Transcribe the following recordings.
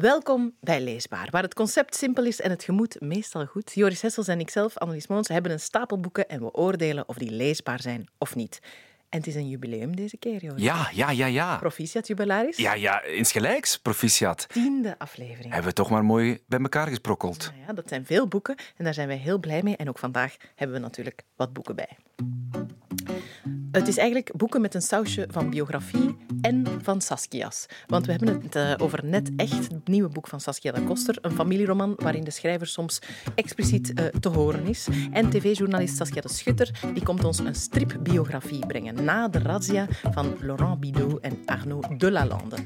Welkom bij Leesbaar, waar het concept simpel is en het gemoed meestal goed. Joris Hessels en ikzelf, Annelies Moons, hebben een stapel boeken en we oordelen of die leesbaar zijn of niet. En het is een jubileum deze keer, Joris. Ja, ja, ja, ja. Proficiat jubilaris. Ja, ja, insgelijks, proficiat. Tiende aflevering. Hebben we toch maar mooi bij elkaar gesprokkeld. Nou ja, dat zijn veel boeken en daar zijn wij heel blij mee. En ook vandaag hebben we natuurlijk wat boeken bij. Het is eigenlijk boeken met een sausje van biografie en van Saskia's. Want we hebben het uh, over Net Echt, het nieuwe boek van Saskia da Koster. Een familieroman waarin de schrijver soms expliciet uh, te horen is. En tv-journalist Saskia de Schutter die komt ons een stripbiografie brengen na de razzia van Laurent Bidot en Arnaud Delalande.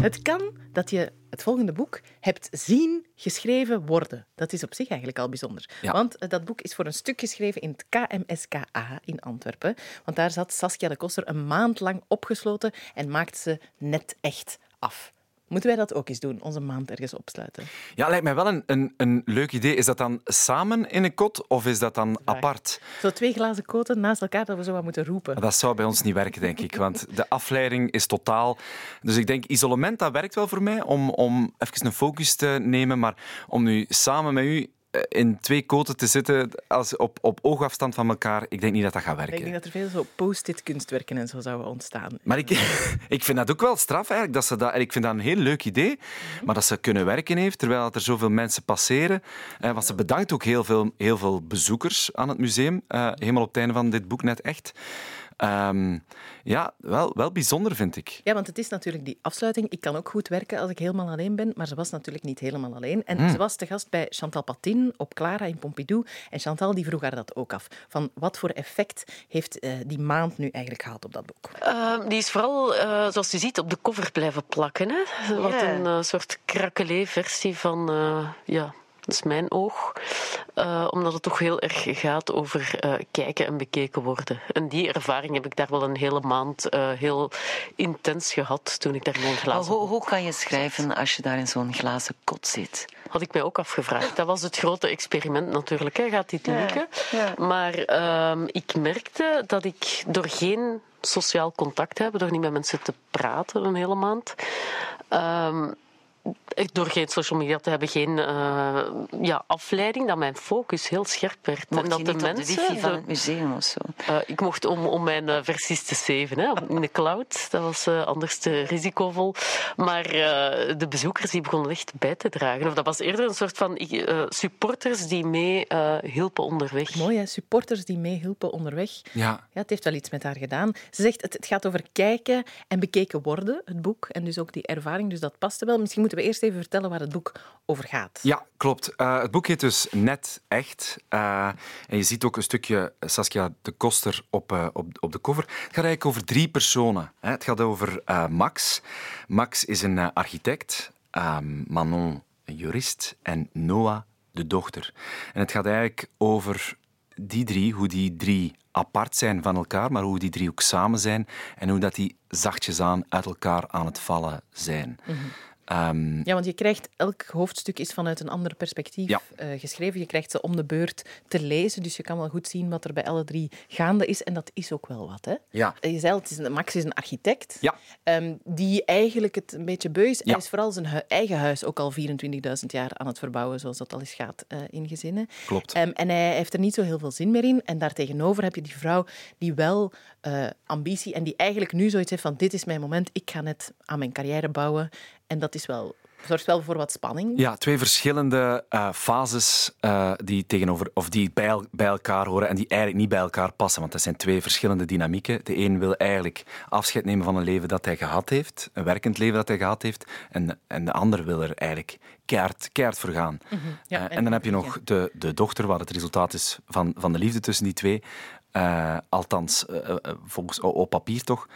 Het kan dat je het volgende boek hebt zien geschreven worden. Dat is op zich eigenlijk al bijzonder. Ja. Want dat boek is voor een stuk geschreven in het KMSKA in Antwerpen. Want daar zat Saskia de Koster een maand lang opgesloten en maakte ze net echt af. Moeten wij dat ook eens doen, onze maand ergens opsluiten? Ja, lijkt mij wel een, een, een leuk idee. Is dat dan samen in een kot of is dat dan Vraag. apart? Zo twee glazen koten naast elkaar dat we zo wat moeten roepen. Dat zou bij ons niet werken, denk ik. Want de afleiding is totaal. Dus ik denk, isolement, dat werkt wel voor mij. Om, om even een focus te nemen. Maar om nu samen met u in twee koten te zitten, als op, op oogafstand van elkaar, ik denk niet dat dat gaat werken. Ik denk dat er veel zo post-it kunstwerken en zo zouden ontstaan. Maar ik, ik vind dat ook wel straf eigenlijk. Dat ze dat, ik vind dat een heel leuk idee. Maar dat ze kunnen werken heeft, terwijl dat er zoveel mensen passeren. Eh, want ze bedankt ook heel veel, heel veel bezoekers aan het museum. Eh, helemaal op het einde van dit boek net echt. Ehm, ja, wel, wel bijzonder vind ik. Ja, want het is natuurlijk die afsluiting. Ik kan ook goed werken als ik helemaal alleen ben, maar ze was natuurlijk niet helemaal alleen. En Hmm. ze was te gast bij Chantal Patin op Clara in Pompidou. En Chantal die vroeg haar dat ook af. Van wat voor effect heeft eh, die maand nu eigenlijk gehad op dat boek? Uh, die is vooral, uh, zoals u ziet, op de cover blijven plakken. Hè? Wat een uh, soort krakelé-versie van, uh, ja, is mijn oog. Uh, omdat het toch heel erg gaat over uh, kijken en bekeken worden. En die ervaring heb ik daar wel een hele maand uh, heel intens gehad toen ik daar in een glazen... Hoe, hoe kan je schrijven als je daar in zo'n glazen kot zit? Had ik mij ook afgevraagd. Dat was het grote experiment natuurlijk. Hè. Gaat dit lukken? Ja. Maar uh, ik merkte dat ik door geen sociaal contact te hebben, door niet met mensen te praten een hele maand, uh, door geen social media te hebben, geen uh, ja, afleiding, dat mijn focus heel scherp werd. Mocht en dat je de niet mensen, op de wifi van het museum of zo? uh, ik mocht om, om mijn uh, versies te saven hè, in de cloud. Dat was uh, anders te risicovol. Maar uh, de bezoekers die begonnen echt bij te dragen. Of dat was eerder een soort van uh, supporters die mee uh, hielpen onderweg. Mooi, hè? supporters die meehielpen onderweg. Ja. Ja, het heeft wel iets met haar gedaan. Ze zegt, het, het gaat over kijken en bekeken worden, het boek. En dus ook die ervaring, dus dat paste wel. Misschien moeten we eerst even vertellen waar het boek over gaat. Ja, klopt. Uh, het boek heet dus Net Echt. Uh, en je ziet ook een stukje Saskia de Koster op, uh, op, op de cover. Het gaat eigenlijk over drie personen. Hè. Het gaat over Max. Max is een architect, um, Manon een jurist en Noah de dochter. En het gaat eigenlijk over die drie, hoe die drie apart zijn van elkaar, maar hoe die drie ook samen zijn en hoe dat die zachtjes aan uit elkaar aan het vallen zijn. Mm-hmm. Um, Ja, want je krijgt elk hoofdstuk is vanuit een ander perspectief Ja. uh, geschreven. Je krijgt ze om de beurt te lezen, dus je kan wel goed zien wat er bij alle drie gaande is. En dat is ook wel wat, hè? Ja. Je zei het is een, Max is een architect, Ja. um, die eigenlijk het een beetje beu is. Hij is vooral zijn hu- eigen huis ook al 24.000 jaar aan het verbouwen, zoals dat al eens gaat uh, in gezinnen. Klopt. Um, en hij heeft er niet zo heel veel zin meer in. En daartegenover heb je die vrouw die wel uh, ambitie en die eigenlijk nu zoiets heeft van dit is mijn moment, ik ga net aan mijn carrière bouwen. En dat is wel, zorgt wel voor wat spanning. Ja, twee verschillende uh, fases uh, die, tegenover, of die bij, el- bij elkaar horen en die eigenlijk niet bij elkaar passen. Want dat zijn twee verschillende dynamieken. De een wil eigenlijk afscheid nemen van een leven dat hij gehad heeft, een werkend leven dat hij gehad heeft. En, en de ander wil er eigenlijk keihard, keihard voor gaan. Mhm, ja, Uh, en- en dan heb je ja. nog de, de dochter, wat het resultaat is van, van de liefde tussen die twee. Althans, volgens op papier toch.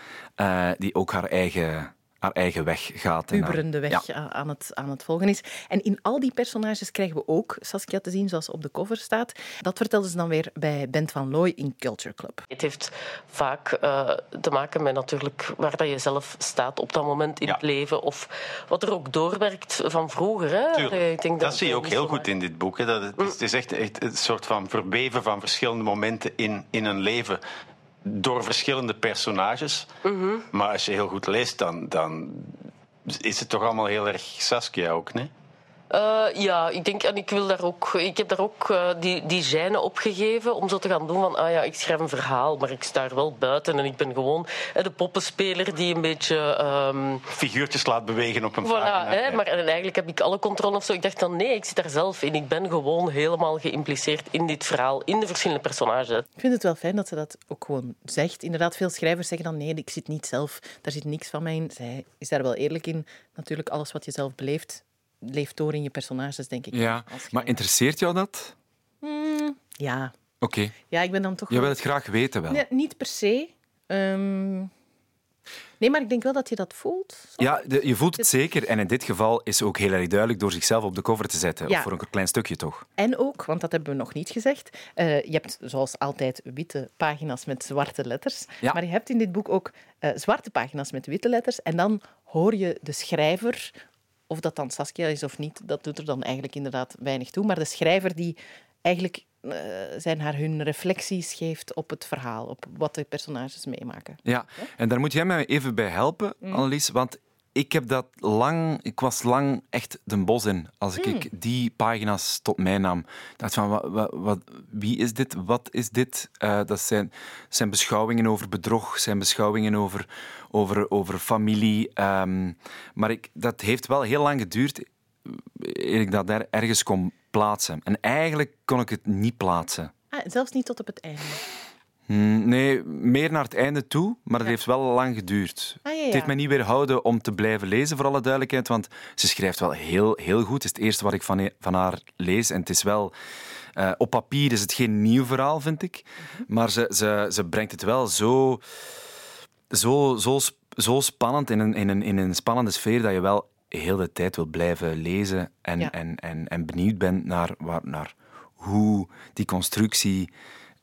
Die ook haar eigen, haar eigen weg gaat. haar- puberende weg Ja. aan, het, aan het volgen is. En in al die personages krijgen we ook Saskia te zien, zoals op de cover staat. Dat vertelde ze dan weer bij Bent van Looy in Culture Club. Het heeft vaak uh, te maken met natuurlijk waar dat je zelf staat op dat moment in Ja. het leven. Of wat er ook doorwerkt van vroeger. Hè? Tuurlijk. Eh, Ik denk dat, zie je ook heel goed in dit boek. Hè. Dat het, is, het is echt, echt een soort van verbeven van verschillende momenten in, in een leven. Door verschillende personages. Maar als je heel goed leest, dan, dan is het toch allemaal heel erg Saskia ook, nee? Uh, ja, ik denk, en ik, wil daar ook, ik heb daar ook uh, die, die gêne opgegeven om zo te gaan doen van, ah ja, ik schrijf een verhaal, maar ik sta er wel buiten en ik ben gewoon uh, de poppenspeler die een beetje... Um... Figuurtjes laat bewegen op een voilà, pagina. Hè, ja. maar en eigenlijk heb ik alle controle of zo. Ik dacht dan, nee, ik zit daar zelf in. Ik ben gewoon helemaal geïmpliceerd in dit verhaal, in de verschillende personages. Ik vind het wel fijn dat ze dat ook gewoon zegt. Inderdaad, veel schrijvers zeggen dan, nee, ik zit niet zelf, daar zit niks van mij in. Zij is daar wel eerlijk in. Natuurlijk, alles wat je zelf beleeft, leeft door in je personages, denk ik. Ja, maar interesseert jou dat? ja. Oké. ja, ik ben dan toch Je wel- wil het graag weten wel. Nee, niet per se. Ehm, Nee, maar ik denk wel dat je dat voelt. soms. Ja, de- je voelt het zeker. En in dit geval is ook heel erg duidelijk door zichzelf op de cover te zetten. Ja. Of voor een klein stukje toch. En ook, want dat hebben we nog niet gezegd, eh, je hebt zoals altijd witte pagina's met zwarte letters. Ja. Maar je hebt in dit boek ook eh, zwarte pagina's met witte letters. En dan hoor je de schrijver, of dat dan Saskia is of niet, dat doet er dan eigenlijk inderdaad weinig toe. Maar de schrijver die eigenlijk eh, zijn haar hun reflecties geeft op het verhaal, op wat de personages meemaken. Ja, en daar moet jij mij even bij helpen, Mm. Annelies. Want ik heb dat lang... Ik was lang echt de bos in als ik Mm. ik die pagina's tot mij nam. Ik dacht van, wat, wat, wat- wie is dit? Wat is dit? Eh, dat zijn, zijn beschouwingen over bedrog, zijn beschouwingen over, over, over familie. ehm, maar ik, dat heeft wel heel lang geduurd eer ik dat er ergens kon plaatsen. En eigenlijk kon ik het niet plaatsen. Ah, zelfs niet tot op het einde. Hmm, Nee, meer naar het einde toe, maar het Ja. heeft wel lang geduurd. Ah, ja, ja. Het heeft mij niet weerhouden om te blijven lezen, voor alle duidelijkheid, want ze schrijft wel heel, heel goed. Het is het eerste wat ik van, van haar lees en het is wel... eh, op papier is het geen nieuw verhaal, vind ik, Mhm. maar ze, ze, ze brengt het wel zo, zo, zo, zo spannend in een, in, een, in een spannende sfeer dat je wel heel de tijd wil blijven lezen en, en, en, en benieuwd bent naar, waar, naar hoe die constructie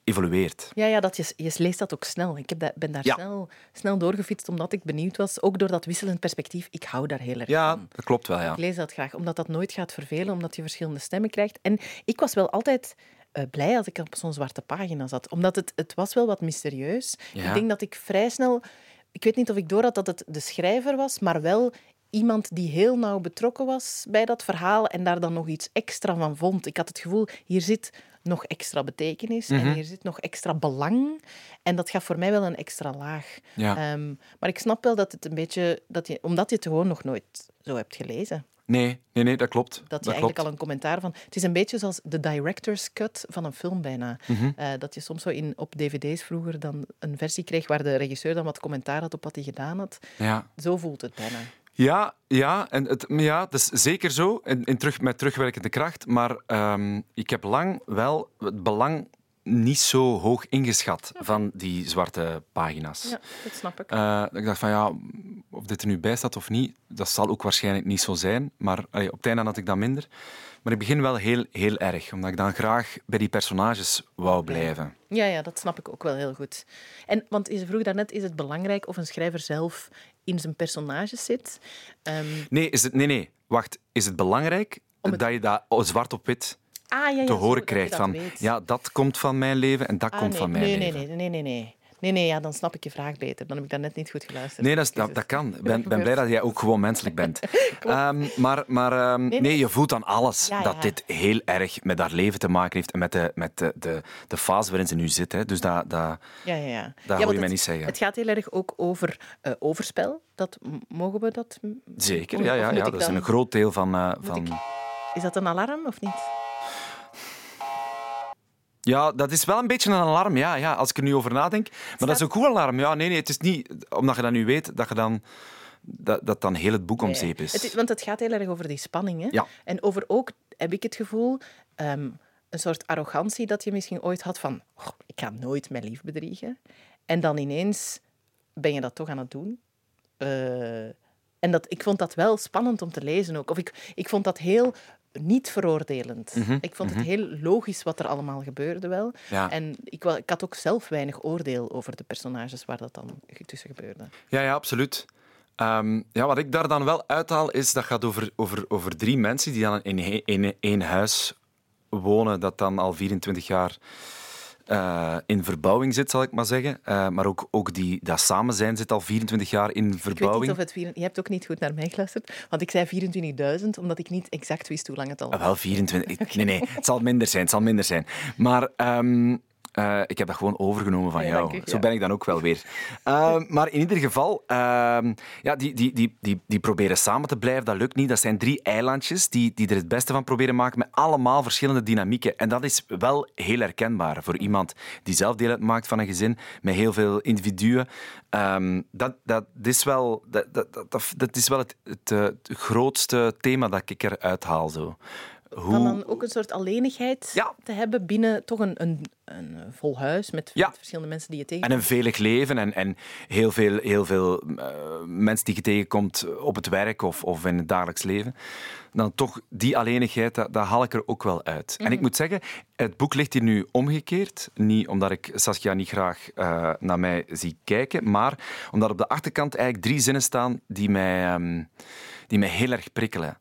evolueert. Ja, ja dat je, je leest dat ook snel. Ik heb dat, ben daar Ja. snel, snel doorgefietst omdat ik benieuwd was. Ook door dat wisselend perspectief. Ik hou daar heel erg Ja, van. dat klopt wel, ja. Ik lees dat graag, omdat dat nooit gaat vervelen, omdat je verschillende stemmen krijgt. En ik was wel altijd eh, blij als ik op zo'n zwarte pagina zat, omdat het, het was wel wat mysterieus. Ja. Ik denk dat ik vrij snel... Ik weet niet of ik door had dat het de schrijver was, maar wel iemand die heel nauw betrokken was bij dat verhaal en daar dan nog iets extra van vond. Ik had het gevoel, hier zit nog extra betekenis Mhm. en hier zit nog extra belang. En dat gaf voor mij wel een extra laag. Ja. Ehm, maar ik snap wel dat het een beetje... Dat je, omdat je het gewoon nog nooit zo hebt gelezen. Nee, nee, nee, dat klopt. Dat je dat eigenlijk klopt. al een commentaar van... Het is een beetje zoals de director's cut van een film bijna. Mhm. Eh, dat je soms zo in, op dvd's vroeger dan een versie kreeg waar de regisseur dan wat commentaar had op wat hij gedaan had. Ja, Zo voelt het bijna. Ja, ja, en het, ja dat is zeker zo, in, in terug, met terugwerkende kracht. Maar ehm, ik heb lang wel het belang niet zo hoog ingeschat van die zwarte pagina's. Ja, dat snap ik. Eh, ik dacht van ja, of dit er nu bij staat of niet, dat zal ook waarschijnlijk niet zo zijn. Maar allee, op het einde had ik dat minder. Maar ik begin wel heel, heel erg, omdat ik dan graag bij die personages wou blijven. Ja, ja, dat snap ik ook wel heel goed. En, want je vroeg daarnet, is het belangrijk of een schrijver zelf in zijn personages zit? Ehm, Nee, is het, nee, nee, wacht. Is het belangrijk het- dat je dat zwart op wit ah, ja, ja, te horen krijgt dat van weet. ja, dat komt van mijn leven en dat Ah, komt nee, van mijn nee, leven. nee, nee, nee, nee, nee. Nee, nee, ja, dan snap ik je vraag beter. Dan heb ik daar net niet goed geluisterd. Nee, dat, is- dat, dat kan. Ik ben, ben blij dat jij ook gewoon menselijk bent. Ehm, maar maar ehm, nee. nee, je voelt aan alles Ja, dat ja. dit heel erg met haar leven te maken heeft en met de, met de, de, de fase waarin ze nu zit. Hè. Dus dat, dat, Ja, ja, ja. hoor ja, want je mij niet zeggen. Het gaat heel erg ook over eh, overspel. Dat, mogen we dat? zeker, ja, ja, ja dat is dan- een groot deel van... eh, van... ik- Is dat een alarm of niet? Ja, dat is wel een beetje een alarm, ja, ja, als ik er nu over nadenk. Maar dat is een goed alarm. Ja, nee, nee, het is niet omdat je dat nu weet, dat je dan... Dat, dat dan heel het boek om zeep is. Het Want het gaat heel erg over die spanning. Hè? Ja. En over ook, heb ik het gevoel, ehm, een soort arrogantie dat je misschien ooit had van "Oh, ik ga nooit mijn lief bedriegen. En dan ineens ben je dat toch aan het doen. Eh, en dat, ik vond dat wel spannend om te lezen ook. Of ik, ik vond dat heel niet veroordelend. Mhm, Ik vond het heel logisch wat er allemaal gebeurde wel. Ja. En ik, ik had ook zelf weinig oordeel over de personages waar dat dan tussen gebeurde. Ja, ja, absoluut. Ehm, ja, wat ik daar dan wel uithaal, is dat gaat over, over, over drie mensen die dan in één huis wonen, dat dan al 24 jaar eh, in verbouwing zit, zal ik maar zeggen. Eh, maar ook, ook die, dat samen zijn zit al 24 jaar in Ik weet niet verbouwing. of het... vier- Je hebt ook niet goed naar mij geluisterd, want ik zei 24.000, omdat ik niet exact wist hoe lang het al Ah, was. wel 24. Nee, nee, het zal minder zijn. Het zal minder zijn. Maar ehm, eh, ik heb dat gewoon overgenomen van Ja, jou. Zo ben ik dan ook wel weer. Ehm, maar in ieder geval, ehm, ja, die, die, die, die, die proberen samen te blijven. Dat lukt niet. Dat zijn drie eilandjes die, die er het beste van proberen maken met allemaal verschillende dynamieken. En dat is wel heel herkenbaar voor iemand die zelf deel uitmaakt van een gezin met heel veel individuen. Ehm, dat, dat, is wel, dat, dat, dat, dat is wel het, het, eh, het grootste thema dat ik eruit haal. Zo. Hoe... Van dan ook een soort alleenigheid Ja. te hebben binnen toch een, een, een vol huis met, Ja. met verschillende mensen die je tegen. En een veilig leven en, en heel veel, heel veel eh, mensen die je tegenkomt op het werk of, of in het dagelijks leven. Dan toch die alleenigheid, dat, dat haal ik er ook wel uit. En ik moet zeggen, het boek ligt hier nu omgekeerd. Niet omdat ik Saskia niet graag eh, naar mij zie kijken, maar omdat op de achterkant eigenlijk drie zinnen staan die mij, ehm, die mij heel erg prikkelen.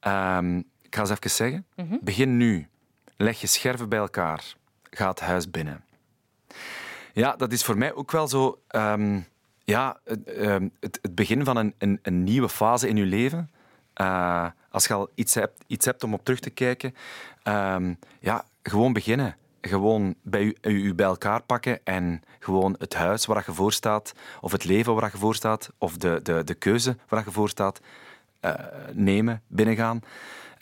Ehm, ik ga ze even zeggen. Begin nu. Leg je scherven bij elkaar. Ga het huis binnen. Ja, dat is voor mij ook wel zo. ehm, ja, het, ehm, het, het begin van een, een, een nieuwe fase in je leven. Eh, als je al iets hebt, iets hebt om op terug te kijken, ehm, ja, gewoon beginnen. Gewoon bij u, u, u bij elkaar pakken en gewoon het huis waar je voor staat, of het leven waar je voor staat, of de, de, de keuze waar je voor staat, eh, nemen, binnengaan.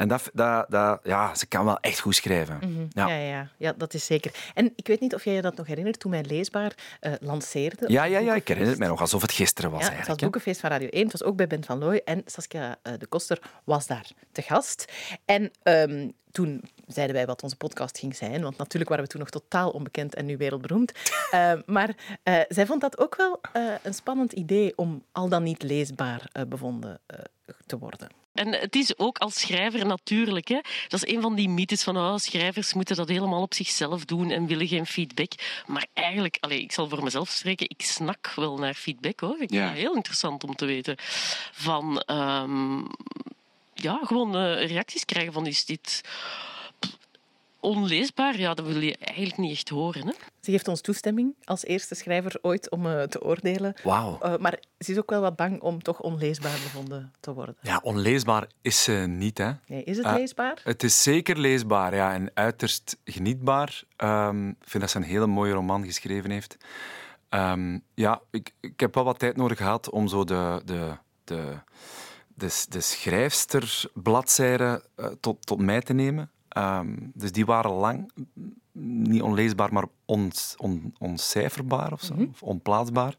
En dat, dat, dat, ja, ze kan wel echt goed schrijven. Ja. ja. Ja, ja, ja, dat is zeker. En ik weet niet of jij je dat nog herinnert toen mij Leesbaar eh, lanceerde. Ja, ja, ja, ik herinner het mij nog alsof het gisteren was Ja, het was hè. Boekenfeest van Radio 1. Het was ook bij Bent van Looy. En Saskia eh, de Koster was daar te gast. En ehm, toen zeiden wij wat onze podcast ging zijn. Want natuurlijk waren we toen nog totaal onbekend en nu wereldberoemd. Eh, maar eh, zij vond dat ook wel een spannend idee om al dan niet leesbaar bevonden te worden. En het is ook als schrijver natuurlijk. Hè. Dat is een van die mythes van oh, schrijvers moeten dat helemaal op zichzelf doen en willen geen feedback. Maar eigenlijk, allez, ik zal voor mezelf spreken, ik snak wel naar feedback hoor. Ik vind Ja. het heel interessant om te weten. Van ehm, ja, gewoon eh, reacties krijgen van is dit onleesbaar? Ja, dat wil je eigenlijk niet echt horen. Hè. Ze geeft ons toestemming als eerste schrijver ooit om eh, te oordelen. Wauw. Eh, maar ze is ook wel wat bang om toch onleesbaar bevonden te worden. Ja, onleesbaar is ze niet, hè. Nee, is het Ah, leesbaar? Het is zeker leesbaar, ja, en uiterst genietbaar. Ehm, ik vind dat ze een hele mooie roman geschreven heeft. Ehm, ja, ik, ik heb wel wat tijd nodig gehad om zo de, de, de, de, de schrijfsterbladzijden eh, tot, tot mij te nemen. Ehm, dus die waren lang niet onleesbaar, maar ons, on, oncijferbaar of zo, of onplaatsbaar.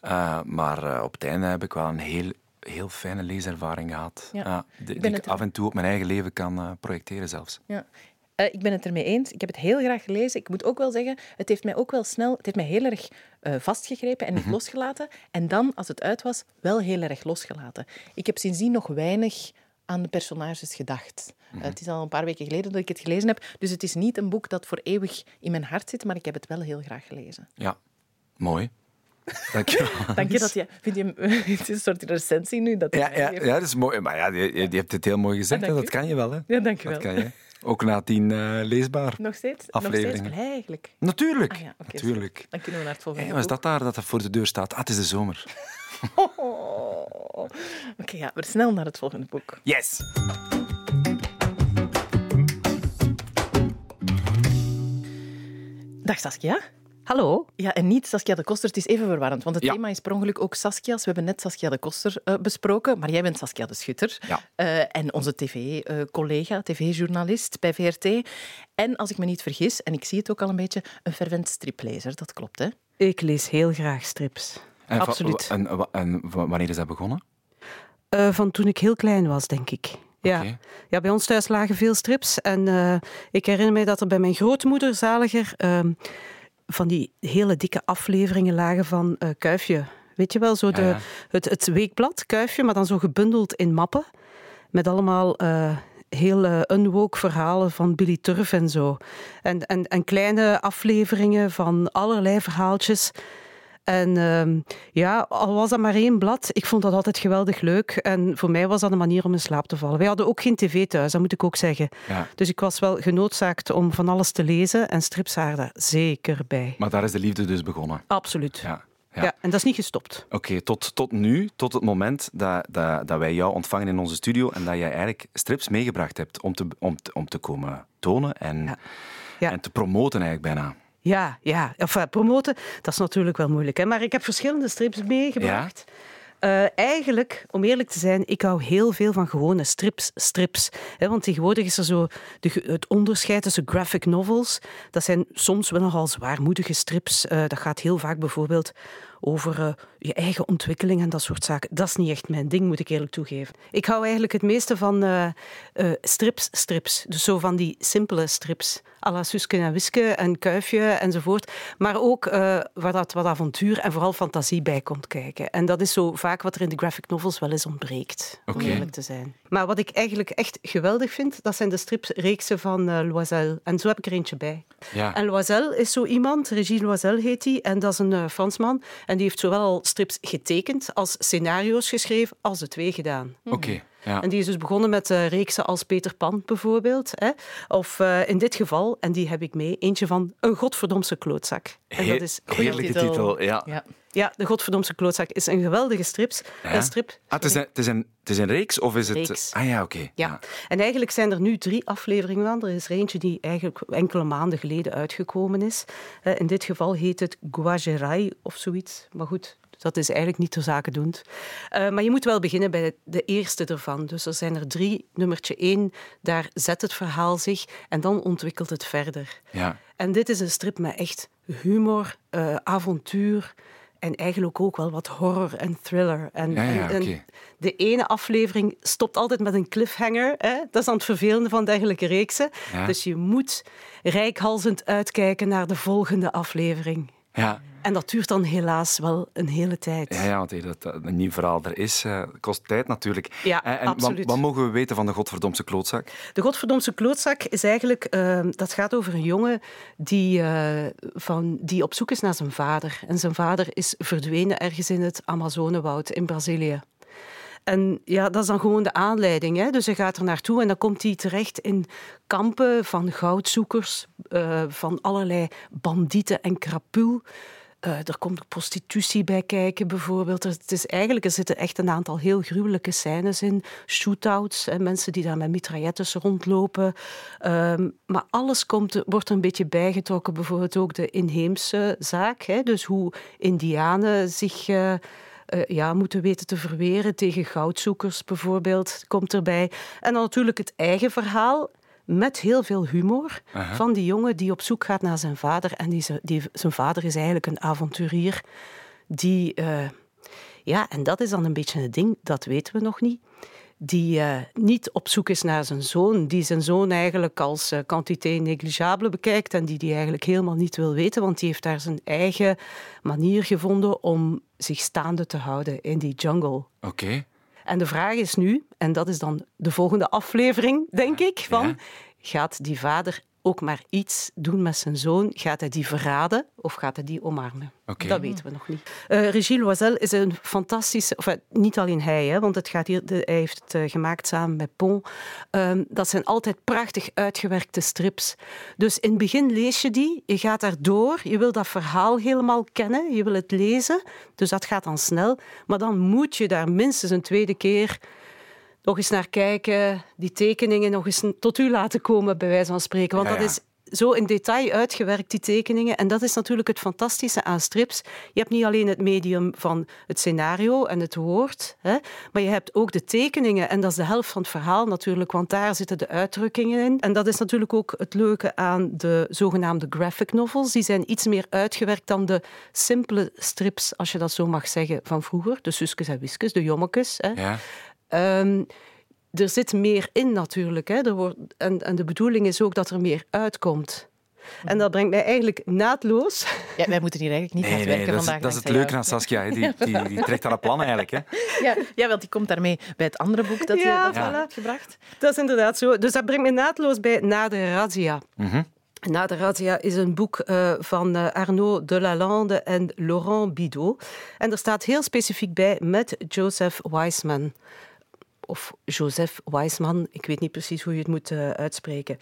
Eh, maar eh, op het einde heb ik wel een heel, heel fijne leeservaring gehad. Ja. Ja, die, die ik af en toe op mijn eigen leven kan eh, projecteren zelfs. Ja. Ik ben het ermee eens. Ik heb het heel graag gelezen. Ik moet ook wel zeggen, het heeft mij ook wel snel... Het heeft mij heel erg vastgegrepen en niet losgelaten. En dan, als het uit was, wel heel erg losgelaten. Ik heb sindsdien nog weinig aan de personages gedacht. Eh, het is al een paar weken geleden dat ik het gelezen heb. Dus het is niet een boek dat voor eeuwig in mijn hart zit, maar ik heb het wel heel graag gelezen. Ja, mooi. Dank je wel. Dank je dat je... Vind je het is een soort recensie nu? Dat Ja, ja, ja, dat is mooi. Maar ja, je, je hebt het heel mooi gezegd. Ah, hè. dat kan je wel, hè. Ja, dank je Dat wel. kan je. Ook na tien eh, leesbaar. Nog steeds? Nog steeds Afleveringen. eigenlijk. Natuurlijk. Ah ja, oké. Natuurlijk. Dan kunnen we naar het volgende is boek. dat daar dat dat voor de deur staat? Ah, het is de zomer. Oh. Oké, ja, we snel naar het volgende boek. Yes! Dag Saskia. Hallo. Ja, en niet Saskia de Koster. Het is even verwarrend, want het Ja. thema is per ongeluk ook Saskia's. We hebben net Saskia de Koster eh, besproken, maar jij bent Saskia de Schutter. Ja. Eh, en onze tv-collega, tv-journalist bij VRT. En als ik me niet vergis, en ik zie het ook al een beetje, een fervent striplezer. Dat klopt, hè? Ik lees heel graag strips. En, Absoluut. En, en wa- wanneer is dat begonnen? Eh, van toen ik heel klein was, denk ik. Ja. Ja, bij ons thuis lagen veel strips. En eh, ik herinner me dat er bij mijn grootmoeder, zaliger, ehm, van die hele dikke afleveringen lagen van eh, Kuifje. Weet je wel, zo de, Ja, ja. Het, het weekblad, Kuifje, maar dan zo gebundeld in mappen. Met allemaal eh, heel eh, unwoke verhalen van Billy Turf en zo. En, en, en kleine afleveringen van allerlei verhaaltjes. En ehm, ja, al was dat maar één blad, ik vond dat altijd geweldig leuk. En voor mij was dat een manier om in slaap te vallen. Wij hadden ook geen tv thuis, dat moet ik ook zeggen. Ja. Dus ik was wel genoodzaakt om van alles te lezen en strips daar zeker bij. Maar daar is de liefde dus begonnen. Absoluut. Ja. Ja. Ja. en dat is niet gestopt. Oké, tot, tot nu, tot het moment dat, dat, dat wij jou ontvangen in onze studio en dat jij eigenlijk strips meegebracht hebt om te, om te, om te komen tonen en, Ja. Ja. en te promoten eigenlijk bijna. Ja, ja. Enfin, promoten, dat is natuurlijk wel moeilijk. Hè? Maar ik heb verschillende strips meegebracht. Eh, eigenlijk, om eerlijk te zijn, ik hou heel veel van gewone strips. strips hè, want tegenwoordig is er zo de, het onderscheid tussen graphic novels. Dat zijn soms wel nogal zwaarmoedige strips. Eh, dat gaat heel vaak bijvoorbeeld over eh, je eigen ontwikkeling en dat soort zaken. Dat is niet echt mijn ding, moet ik eerlijk toegeven. Ik hou eigenlijk het meeste van eh, eh, strips, strips. Dus zo van die simpele strips. à la Suske en Wiske en Kuifje enzovoort. Maar ook waar dat wat avontuur en vooral fantasie bij komt kijken. En dat is zo vaak wat er in de graphic novels wel eens ontbreekt, om eerlijk te zijn. Maar wat ik eigenlijk echt geweldig vind, dat zijn de stripsreeksen van Loisel. En zo heb ik er eentje bij. Ja. En Loisel is zo iemand, Regis Loisel heet hij, en dat is een Fransman. En die heeft zowel strips getekend als scenario's geschreven, als de twee gedaan. Oké, ja. En die is dus begonnen met eh, reeksen als Peter Pan bijvoorbeeld. Hè? Of eh, in dit geval, en die heb ik mee, eentje van Een Godverdomse klootzak. En dat is, Heerlijke titel, ja. Ja. ja, De Godverdomse klootzak is een geweldige strips. Ja. Een strip. Ah, het, is een, het, is een, het is een reeks of is het... Ah ja, oké. Ja, en eigenlijk zijn er nu drie afleveringen van. Er is er eentje die eigenlijk enkele maanden geleden uitgekomen is. Eh, In dit geval heet het Guajerai of zoiets. Maar goed, dat is eigenlijk niet ter zake doend. Eh, maar je moet wel beginnen bij de eerste ervan. Dus er zijn er drie. Nummertje één, daar zet het verhaal zich en dan ontwikkelt het verder. Ja. En dit is een strip met echt humor, eh, avontuur en eigenlijk ook wel wat horror en thriller. En, Ja, ja, en- de ene aflevering stopt altijd met een cliffhanger. Hè? Dat is dan het vervelende van dergelijke reeksen. Ja. Dus je moet rijkhalzend uitkijken naar de volgende aflevering. Ja. En dat duurt dan helaas wel een hele tijd. Ja, ja, want dat, een nieuw verhaal er is, eh, kost tijd natuurlijk. Ja, Eh, en absoluut. Wat, wat mogen we weten van de godverdomse klootzak? De Godverdomse klootzak is eigenlijk... eh, dat gaat over een jongen die, eh, van, die op zoek is naar zijn vader. En zijn vader is verdwenen ergens in het Amazonewoud in Brazilië. En ja, dat is dan gewoon de aanleiding. Hè? Dus hij gaat er naartoe en dan komt hij terecht in kampen van goudzoekers, van allerlei bandieten en krapul. Eh, er komt prostitutie bij kijken, bijvoorbeeld. Het is eigenlijk, er zitten echt een aantal heel gruwelijke scènes in. Shootouts, hè, mensen die daar met mitraillettes rondlopen. Ehm, maar alles komt, wordt een beetje bijgetrokken. Bijvoorbeeld ook de inheemse zaak. Hè, dus hoe indianen zich... eh, eh, ja, moeten weten te verweren tegen goudzoekers bijvoorbeeld, komt erbij. En dan natuurlijk het eigen verhaal met heel veel humor van die jongen die op zoek gaat naar zijn vader. En die, zijn vader is eigenlijk een avonturier die... eh, ja, en dat is dan een beetje het ding, dat weten we nog niet. Die eh, niet op zoek is naar zijn zoon, die zijn zoon eigenlijk als eh, quantité negligible bekijkt en die die eigenlijk helemaal niet wil weten, want die heeft daar zijn eigen manier gevonden om zich staande te houden in die jungle. Oké. En de vraag is nu, en dat is dan de volgende aflevering, denk ik, van gaat die vader ook maar iets doen met zijn zoon? Gaat hij die verraden of gaat hij die omarmen? Dat weten we nog niet. Eh Regis Loisel is een fantastische... Of, eh, niet alleen hij, hè, want het gaat hier, de, hij heeft het eh, gemaakt samen met Pont. Ehm, dat zijn altijd prachtig uitgewerkte strips. Dus in het begin lees je die, je gaat daardoor, je wil dat verhaal helemaal kennen, je wil het lezen. Dus dat gaat dan snel. Maar dan moet je daar minstens een tweede keer nog eens naar kijken, die tekeningen nog eens tot u laten komen, bij wijze van spreken. Want Ja, dat is zo in detail uitgewerkt, die tekeningen. En dat is natuurlijk het fantastische aan strips. Je hebt niet alleen het medium van het scenario en het woord, hè, maar je hebt ook de tekeningen. En dat is de helft van het verhaal natuurlijk, want daar zitten de uitdrukkingen in. En dat is natuurlijk ook het leuke aan de zogenaamde graphic novels. Die zijn iets meer uitgewerkt dan de simpele strips, als je dat zo mag zeggen, van vroeger. De Suskes en Wiskes, de Jommekes. Hè. Ja. Ehm, er zit meer in natuurlijk. Hè. Er wordt, en, en de bedoeling is ook dat er meer uitkomt. En dat brengt mij eigenlijk naadloos. Ja, wij moeten hier eigenlijk niet Nee, hard nee, werken dat is, vandaag. dat is het leuke aan. Saskia. hè. Die, die, die trekt aan plan eigenlijk. Hè. Ja, ja, want die komt daarmee bij het andere boek dat je Ja, hebt gebracht. Dat is inderdaad zo. Dus dat brengt mij naadloos bij Na de Razzia. Mhm. Na de razzia is een boek uh, van uh, Arnaud Delalande en Laurent Bidot. En er staat heel specifiek bij met Joseph Weisman. Of Joseph Weisman, ik weet niet precies hoe je het moet uh, uitspreken.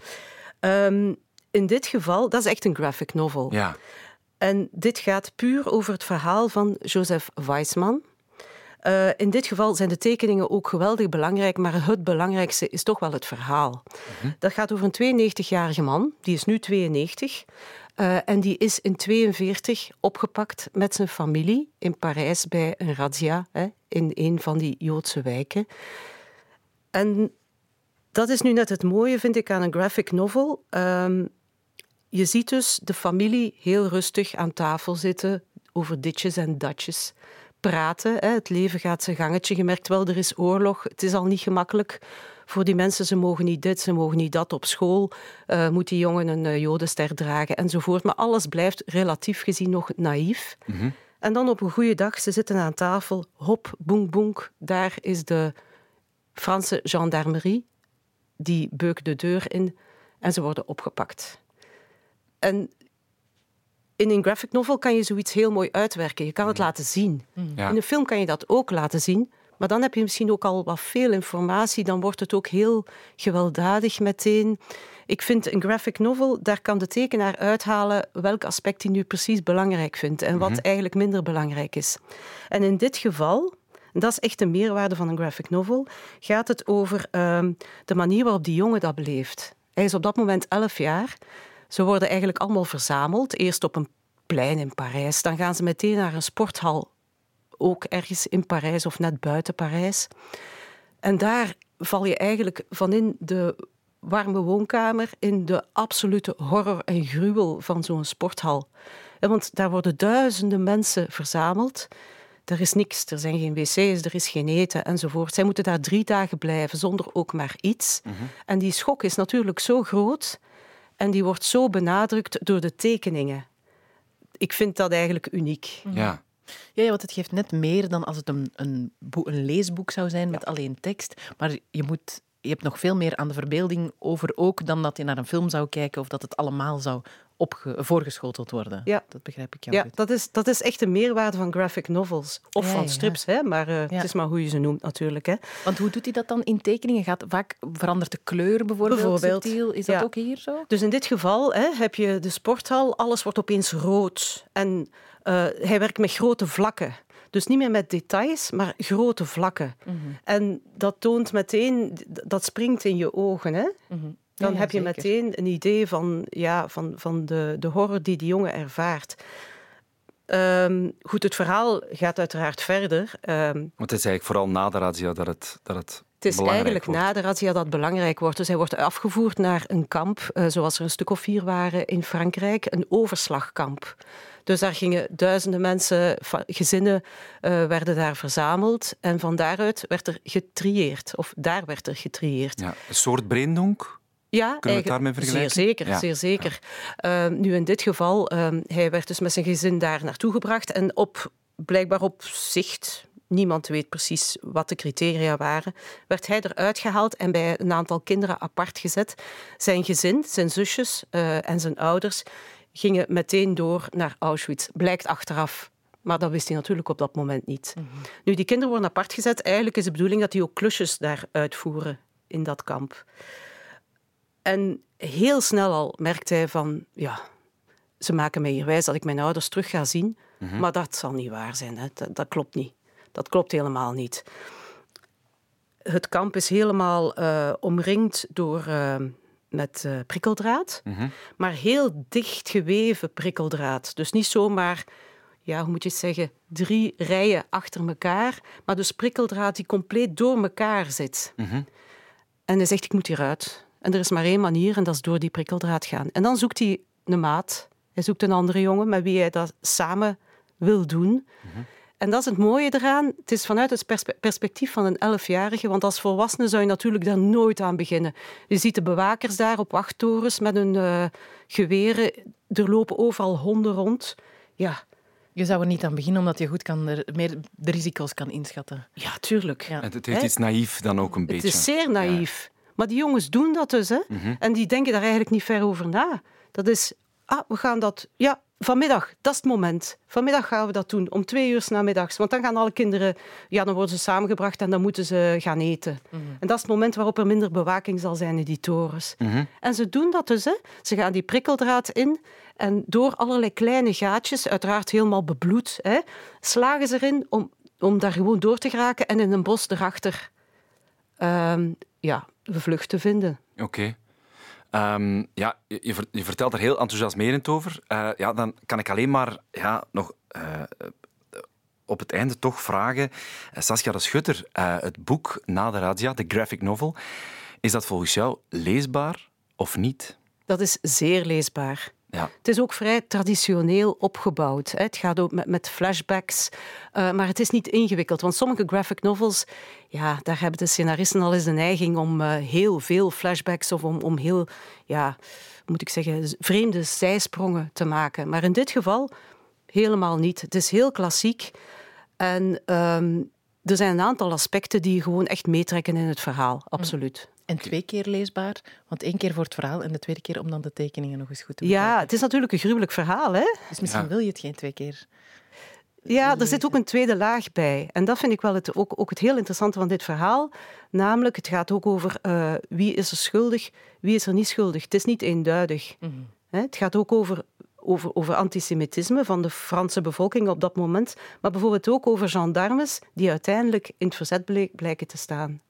Um, in dit geval, dat is echt een graphic novel. Ja. En dit gaat puur over het verhaal van Joseph Weisman. Uh, in dit geval zijn de tekeningen ook geweldig belangrijk, maar het belangrijkste is toch wel het verhaal. Mm Dat gaat over een 92-jarige man, die is nu 92. Uh, en die is in 42 opgepakt met zijn familie in Parijs bij een razzia hè, in een van die Joodse wijken. En dat is nu net het mooie, vind ik, aan een graphic novel. Um, je ziet dus de familie heel rustig aan tafel zitten, over ditjes en datjes praten. Hè. Het leven gaat zijn gangetje. Je merkt wel, er is oorlog. Het is al niet gemakkelijk voor die mensen. Ze mogen niet dit, ze mogen niet dat op school. Uh, moet die jongen een uh, jodenster dragen enzovoort. Maar alles blijft relatief gezien nog naïef. Mm -hmm. En dan op een goede dag, ze zitten aan tafel. Hop, boeng, boeng. Daar is de Franse gendarmerie. Die beukt de deur in en ze worden opgepakt. En in een graphic novel kan je zoiets heel mooi uitwerken. Je kan het laten zien. Ja. In een film kan je dat ook laten zien. Maar dan heb je misschien ook al wat veel informatie. Dan wordt het ook heel gewelddadig meteen. Ik vind een graphic novel, daar kan de tekenaar uithalen welk aspect hij nu precies belangrijk vindt en wat eigenlijk minder belangrijk is. En in dit geval, en dat is echt de meerwaarde van een graphic novel, gaat het over uh, de manier waarop die jongen dat beleeft. Hij is op dat moment elf jaar. Ze worden eigenlijk allemaal verzameld. Eerst op een plein in Parijs. Dan gaan ze meteen naar een sporthal. Ook ergens in Parijs of net buiten Parijs. En daar val je eigenlijk van in de warme woonkamer in de absolute horror en gruwel van zo'n sporthal. Want daar worden duizenden mensen verzameld. Er is niks, er zijn geen wc's, er is geen eten enzovoort. Zij moeten daar drie dagen blijven zonder ook maar iets. Mm -hmm. En die schok is natuurlijk zo groot en die wordt zo benadrukt door de tekeningen. Ik vind dat eigenlijk uniek. Ja. Ja, want het geeft net meer dan als het een, een, een leesboek zou zijn met ja. alleen tekst. Maar je, moet, je hebt nog veel meer aan de verbeelding over ook dan dat je naar een film zou kijken of dat het allemaal zou voorgeschoteld worden. Ja. Dat begrijp ik jou Ja, goed. dat is, dat is echt de meerwaarde van graphic novels. Of Ja, van ja. strips, hè? maar uh, Ja. het is maar hoe je ze noemt natuurlijk. Hè. Want hoe doet hij dat dan in tekeningen? Gaat, vaak verandert de kleur bijvoorbeeld, Bijvoorbeeld. subtiel. Is dat ook hier zo? Dus in dit geval hè, heb je de sporthal, alles wordt opeens rood. En eh, hij werkt met grote vlakken. Dus niet meer met details, maar grote vlakken. Mhm. En dat toont meteen, dat springt in je ogen. Hè? Mhm. Dan Ja, heb je zeker. meteen een idee van, ja, van, van de, de horror die die jongen ervaart. Ehm, goed, het verhaal gaat uiteraard verder. Ehm, Want het is eigenlijk vooral na de razzia dat het, dat het, het is eigenlijk wordt. na de razzia dat belangrijk wordt. Dus hij wordt afgevoerd naar een kamp, eh, zoals er een stuk of vier waren in Frankrijk, een overslagkamp. Dus daar gingen duizenden mensen, gezinnen eh, werden daar verzameld. En van daaruit werd er getrieerd, of daar werd er getrieerd. Ja, een soort breendonk. Ja, Kunnen we het daarmee vergelijken? Zeer zeker, Ja. zeer zeker. Eh, nu in dit geval, eh, hij werd dus met zijn gezin daar naartoe gebracht en op, blijkbaar op zicht, niemand weet precies wat de criteria waren, werd hij eruit gehaald en bij een aantal kinderen apart gezet. Zijn gezin, zijn zusjes eh, en zijn ouders gingen meteen door naar Auschwitz, blijkt achteraf. Maar dat wist hij natuurlijk op dat moment niet. Nu, die kinderen worden apart gezet. Eigenlijk is de bedoeling dat die ook klusjes daar uitvoeren in dat kamp. En heel snel al merkt hij van, ja, ze maken mij hier wijs dat ik mijn ouders terug ga zien. Maar dat zal niet waar zijn. Hè. Dat, dat klopt niet. Dat klopt helemaal niet. Het kamp is helemaal eh, omringd door, eh, met eh, prikkeldraad. Maar heel dicht geweven prikkeldraad. Dus niet zomaar, ja, hoe moet je het zeggen, drie rijen achter elkaar. Maar dus prikkeldraad die compleet door elkaar zit. En hij zegt, ik moet hieruit. En er is maar één manier en dat is door die prikkeldraad gaan. En dan zoekt hij een maat. Hij zoekt een andere jongen met wie hij dat samen wil doen. En dat is het mooie eraan. Het is vanuit het perspe- perspectief van een elfjarige. Want als volwassene zou je natuurlijk daar nooit aan beginnen. Je ziet de bewakers daar op wachttorens met hun eh, geweren. Er lopen overal honden rond. Ja, Je zou er niet aan beginnen omdat je goed kan, er, meer de risico's kan inschatten. ja tuurlijk. Ja. Het, het heeft iets naïef dan ook een beetje. Het is zeer naïef. Maar die jongens doen dat dus. Hè? En die denken daar eigenlijk niet ver over na. Dat is, ah, we gaan dat... Ja, vanmiddag, dat is het moment. Vanmiddag gaan we dat doen, om twee uur 's namiddags. Want dan gaan alle kinderen... Ja, dan worden ze samengebracht en dan moeten ze gaan eten. En dat is het moment waarop er minder bewaking zal zijn in die torens. En ze doen dat dus. Hè? Ze gaan die prikkeldraad in... En door allerlei kleine gaatjes, uiteraard helemaal bebloed, hè, slagen ze erin om, om daar gewoon door te geraken en in een bos erachter ehm, ja, de vlucht te vinden. Oké. Ehm, ja, je, je ver- je vertelt er heel enthousiasmerend over. Eh, ja, dan kan ik alleen maar ja, nog eh, op het einde toch vragen. eh, Saskia de Schutter, het boek Na de Razzia, de graphic novel, is dat volgens jou leesbaar of niet? Dat is zeer leesbaar. Ja. Het is ook vrij traditioneel opgebouwd. hè. Het gaat ook met, met flashbacks, eh, maar het is niet ingewikkeld. Want sommige graphic novels, ja, daar hebben de scenaristen al eens de neiging om eh, heel veel flashbacks of om, om heel, ja, moet ik zeggen, vreemde zijsprongen te maken. Maar in dit geval helemaal niet. Het is heel klassiek. En ehm, er zijn een aantal aspecten die gewoon echt meetrekken in het verhaal, absoluut. En twee keer leesbaar, want één keer voor het verhaal en de tweede keer om dan de tekeningen nog eens goed te bekijken. Ja, het is natuurlijk een gruwelijk verhaal, hè? Dus misschien Ja. wil je het geen twee keer. Ja, er zit ook een tweede laag bij. En dat vind ik wel het, ook, ook het heel interessante van dit verhaal. Namelijk, het gaat ook over eh, wie is er schuldig, wie is er niet schuldig. Het is niet eenduidig. Hè, Het gaat ook over, over, over antisemitisme van de Franse bevolking op dat moment. Maar bijvoorbeeld ook over gendarmes die uiteindelijk in het verzet bleek- blijken te staan.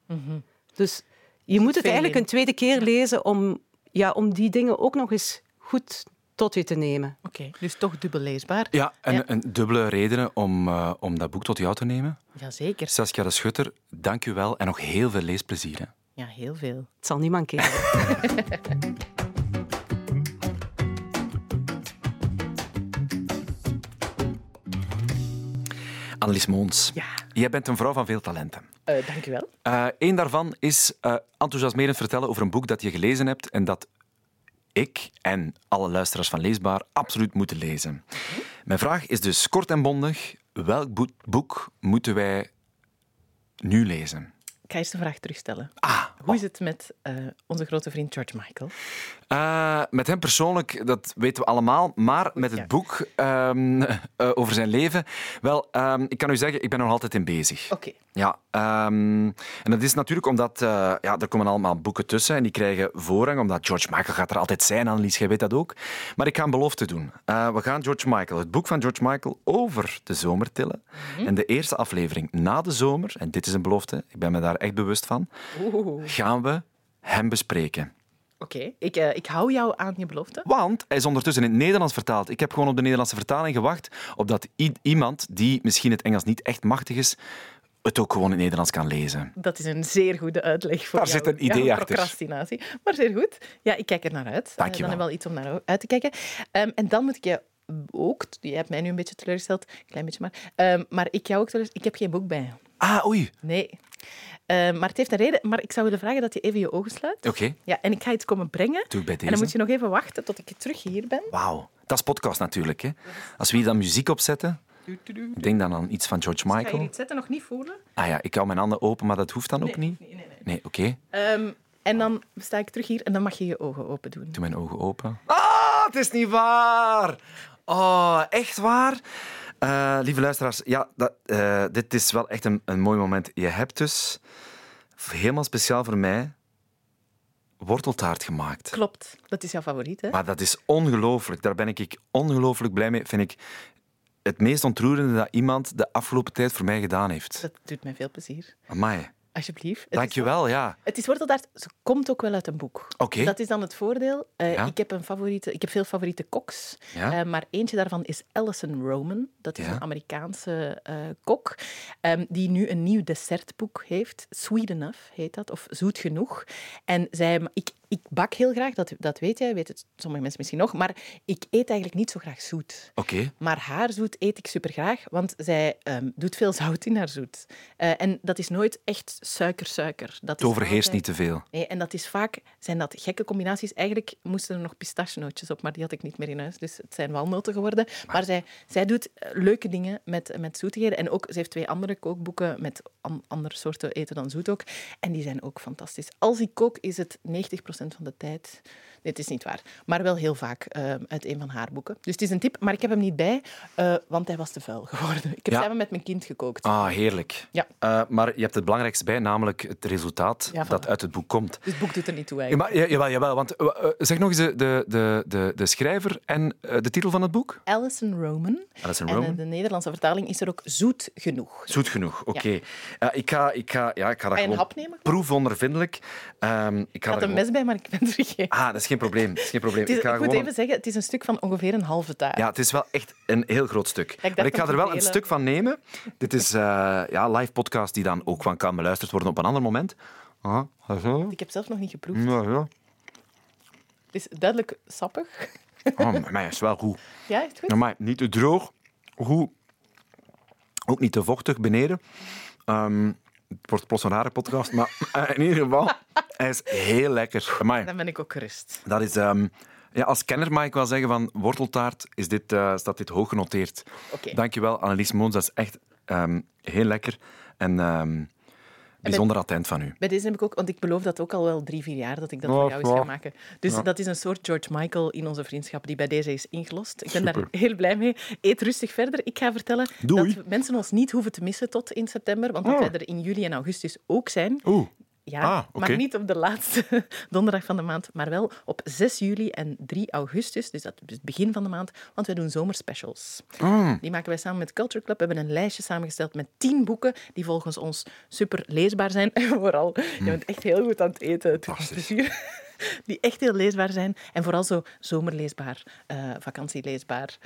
Dus je moet het eigenlijk in. een tweede keer lezen om, ja, om die dingen ook nog eens goed tot je te nemen. Oké, dus toch dubbel leesbaar. Ja, en Ja. een dubbele reden om, eh, om dat boek tot jou te nemen. Jazeker. Saskia de Schutter, dank u wel en nog heel veel leesplezier. hè. Ja, heel veel. Het zal niet mankeren. Annelies Moons, Ja. jij bent een vrouw van veel talenten. Eh dank u wel. Eén daarvan is eh, enthousiasmerend vertellen over een boek dat je gelezen hebt en dat ik en alle luisteraars van Leesbaar absoluut moeten lezen. Mijn vraag is dus kort en bondig: welk boek, boek moeten wij nu lezen? Ik ga eerst de vraag terugstellen. Ah, Hoe is het met eh, onze grote vriend George Michael? Eh, met hem persoonlijk, dat weten we allemaal. Maar met het boek ehm, eh, over zijn leven. Wel, ehm, ik kan u zeggen, ik ben er nog altijd in bezig. Oké. Ja, ehm, en dat is natuurlijk omdat eh, ja, er komen allemaal boeken tussen en die krijgen voorrang, omdat George Michael gaat er altijd zijn, Annelies, jij weet dat ook. Maar ik ga een belofte doen. We gaan George Michael, het boek van George Michael, over de zomer tillen. En de eerste aflevering na de zomer, en dit is een belofte, ik ben me daar echt bewust van, Oeh. gaan we hem bespreken. Oké, ik, eh, ik hou jou aan je belofte. Want hij is ondertussen in het Nederlands vertaald. Ik heb gewoon op de Nederlandse vertaling gewacht, opdat iemand die misschien het Engels niet echt machtig is, het ook gewoon in het Nederlands kan lezen. Dat is een zeer goede uitleg voor Daar jou. zit een idee ja, achter. procrastinatie. Maar zeer goed. Ja, ik kijk er naar uit. Eh, Dank je dan wel. hebben we wel iets om naar uit te kijken. Ehm, en dan moet ik je ook... Je hebt mij nu een beetje teleurgesteld. Klein beetje maar. Ehm, maar ik jou ook teleurgesteld. Ik heb geen boek bij. Ah, oei. Nee. Ehm, maar het heeft een reden. Maar ik zou willen vragen dat je even je ogen sluit. Oké, Ja, en ik ga iets komen brengen. doe ik bij En dan moet deze. je nog even wachten tot ik terug hier ben. Wauw. Dat is podcast natuurlijk. Hè. Als we hier dan muziek opzetten, ik denk dan aan iets van George Ik ga Michael. hier iets zetten, nog niet voelen. Ah ja, ik hou mijn handen open, maar dat hoeft dan ook niet. Nee, nee, nee. Nee, oké. Ehm, en dan sta ik terug hier en dan mag je je ogen open doen. Doe mijn ogen open. Ah, het is niet waar. Oh, echt waar? Eh, lieve luisteraars, ja, dat, eh, dit is wel echt een, een mooi moment. Je hebt dus helemaal speciaal voor mij worteltaart gemaakt. Klopt. Dat is jouw favoriet, hè? Maar dat is ongelooflijk. Daar ben ik ongelooflijk blij mee. Vind ik het meest ontroerende dat iemand de afgelopen tijd voor mij gedaan heeft. Dat doet mij veel plezier. Amai. Alsjeblieft. Het Dank is je wel, ja. Het is worteltaart. Ze komt ook wel uit een boek. Oké. Dat is dan het voordeel. Eh, Ja. ik, heb een favoriete, ik heb veel favoriete koks. Ja. Eh, maar eentje daarvan is Alison Roman. Dat is Ja. een Amerikaanse eh, kok. ehm, die nu een nieuw dessertboek heeft. Sweet Enough heet dat. Of Zoet Genoeg. En zij, ik, ik bak heel graag, dat, dat weet jij, weet het sommige mensen misschien nog, maar ik eet eigenlijk niet zo graag zoet. Oké. Maar haar zoet eet ik super graag, want zij ehm, doet veel zout in haar zoet. Eh, en dat is nooit echt suiker-suiker. Het overheerst niet te veel. Nee, en dat is vaak, zijn dat gekke combinaties. Eigenlijk moesten er nog pistachenootjes op, maar die had ik niet meer in huis. Dus het zijn walnoten geworden. Maar, zij, zij doet eh, leuke dingen met, met zoetigheden. En ook, ze heeft twee andere kookboeken met an, andere soorten eten dan zoet ook. En die zijn ook fantastisch. Als ik kook, is het 90% van de tijd... Nee, het is niet waar. Maar wel heel vaak uh, uit een van haar boeken. Dus het is een tip, maar ik heb hem niet bij, uh, want hij was te vuil geworden. Ik heb Ja. samen met mijn kind gekookt. Ah, heerlijk. Ja. Eh, maar je hebt het belangrijkste bij, namelijk het resultaat Ja, dat uit het boek komt. Dus het boek doet er niet toe Ja, eigenlijk. maar, ja, jawel, jawel, want eh, eh, zeg nog eens de, de, de, de, de schrijver en eh, de titel van het boek? Alison Roman. Alison En eh, Roman. de Nederlandse vertaling is er ook zoet genoeg. Zoet genoeg, oké. Eh, ik, ga, ik, ga, ja, ik ga dat gewoon hap nemen? proefondervindelijk. Ehm, ik ga had een mes bij, maar ik ben er vergeten. Ah, dat is geen probleem. Dat is geen probleem. Is- ik ga ik moet gewoon even zeggen, het is een stuk van ongeveer een halve taart. Ja, het is wel echt een heel groot stuk. dacht maar ik ga er wel een stuk van nemen. Dit is eh ja, live podcast die dan ook van kan beluisterd worden op een ander moment. Ah. Ik heb zelf nog niet geproefd. Ja, ja. Het is duidelijk sappig. Oh, maar mij is wel goed. Ja, is het goed? Maar niet te droog, goed. Ook niet te vochtig beneden. Ehm, het wordt plots een rare podcast, maar eh, in ieder geval, hij is heel lekker. Amai. Dan ben ik ook gerust. Dat is, ehm, ja, als kenner mag ik wel zeggen van worteltaart is dit, eh, staat dit hoog genoteerd. Oké. Dankjewel, Annelies Moons. Dat is echt ehm, heel lekker en ehm, bijzonder attent van u. Bij deze heb ik ook, want ik beloof dat ook al wel drie, vier jaar dat ik dat Oh, voor jou eens ja. ga maken. Dus dat is een soort George Michael in onze vriendschap die bij deze is ingelost. Ik ben daar heel blij mee. Eet rustig verder. Ik ga vertellen Doei. dat mensen ons niet hoeven te missen tot in september, want dat wij er in juli en augustus ook zijn. Oeh, Ja, Ah, maar niet op de laatste donderdag van de maand, maar wel op 6 juli en 3 augustus, dus dat is het begin van de maand, want wij doen zomerspecials. Mm. Die maken wij samen met Culture Club. We hebben een lijstje samengesteld met 10 boeken die volgens ons super leesbaar zijn. En vooral, je bent echt heel goed aan het eten. Het plezier. Die echt heel leesbaar zijn. En vooral zo zomerleesbaar, eh vakantieleesbaar.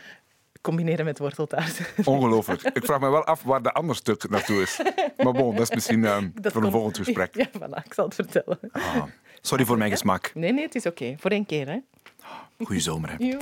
Combineren met worteltaart. ongelooflijk. Ik vraag me wel af waar de ander stuk naartoe is. Maar bon, dat is misschien ehm, Dat voor een volgend gesprek. Ja, voilà, ik zal het vertellen. Ah, sorry voor mijn gesmak. Nee, nee, het is oké. Voor één keer, hè. Goeie zomer, hè.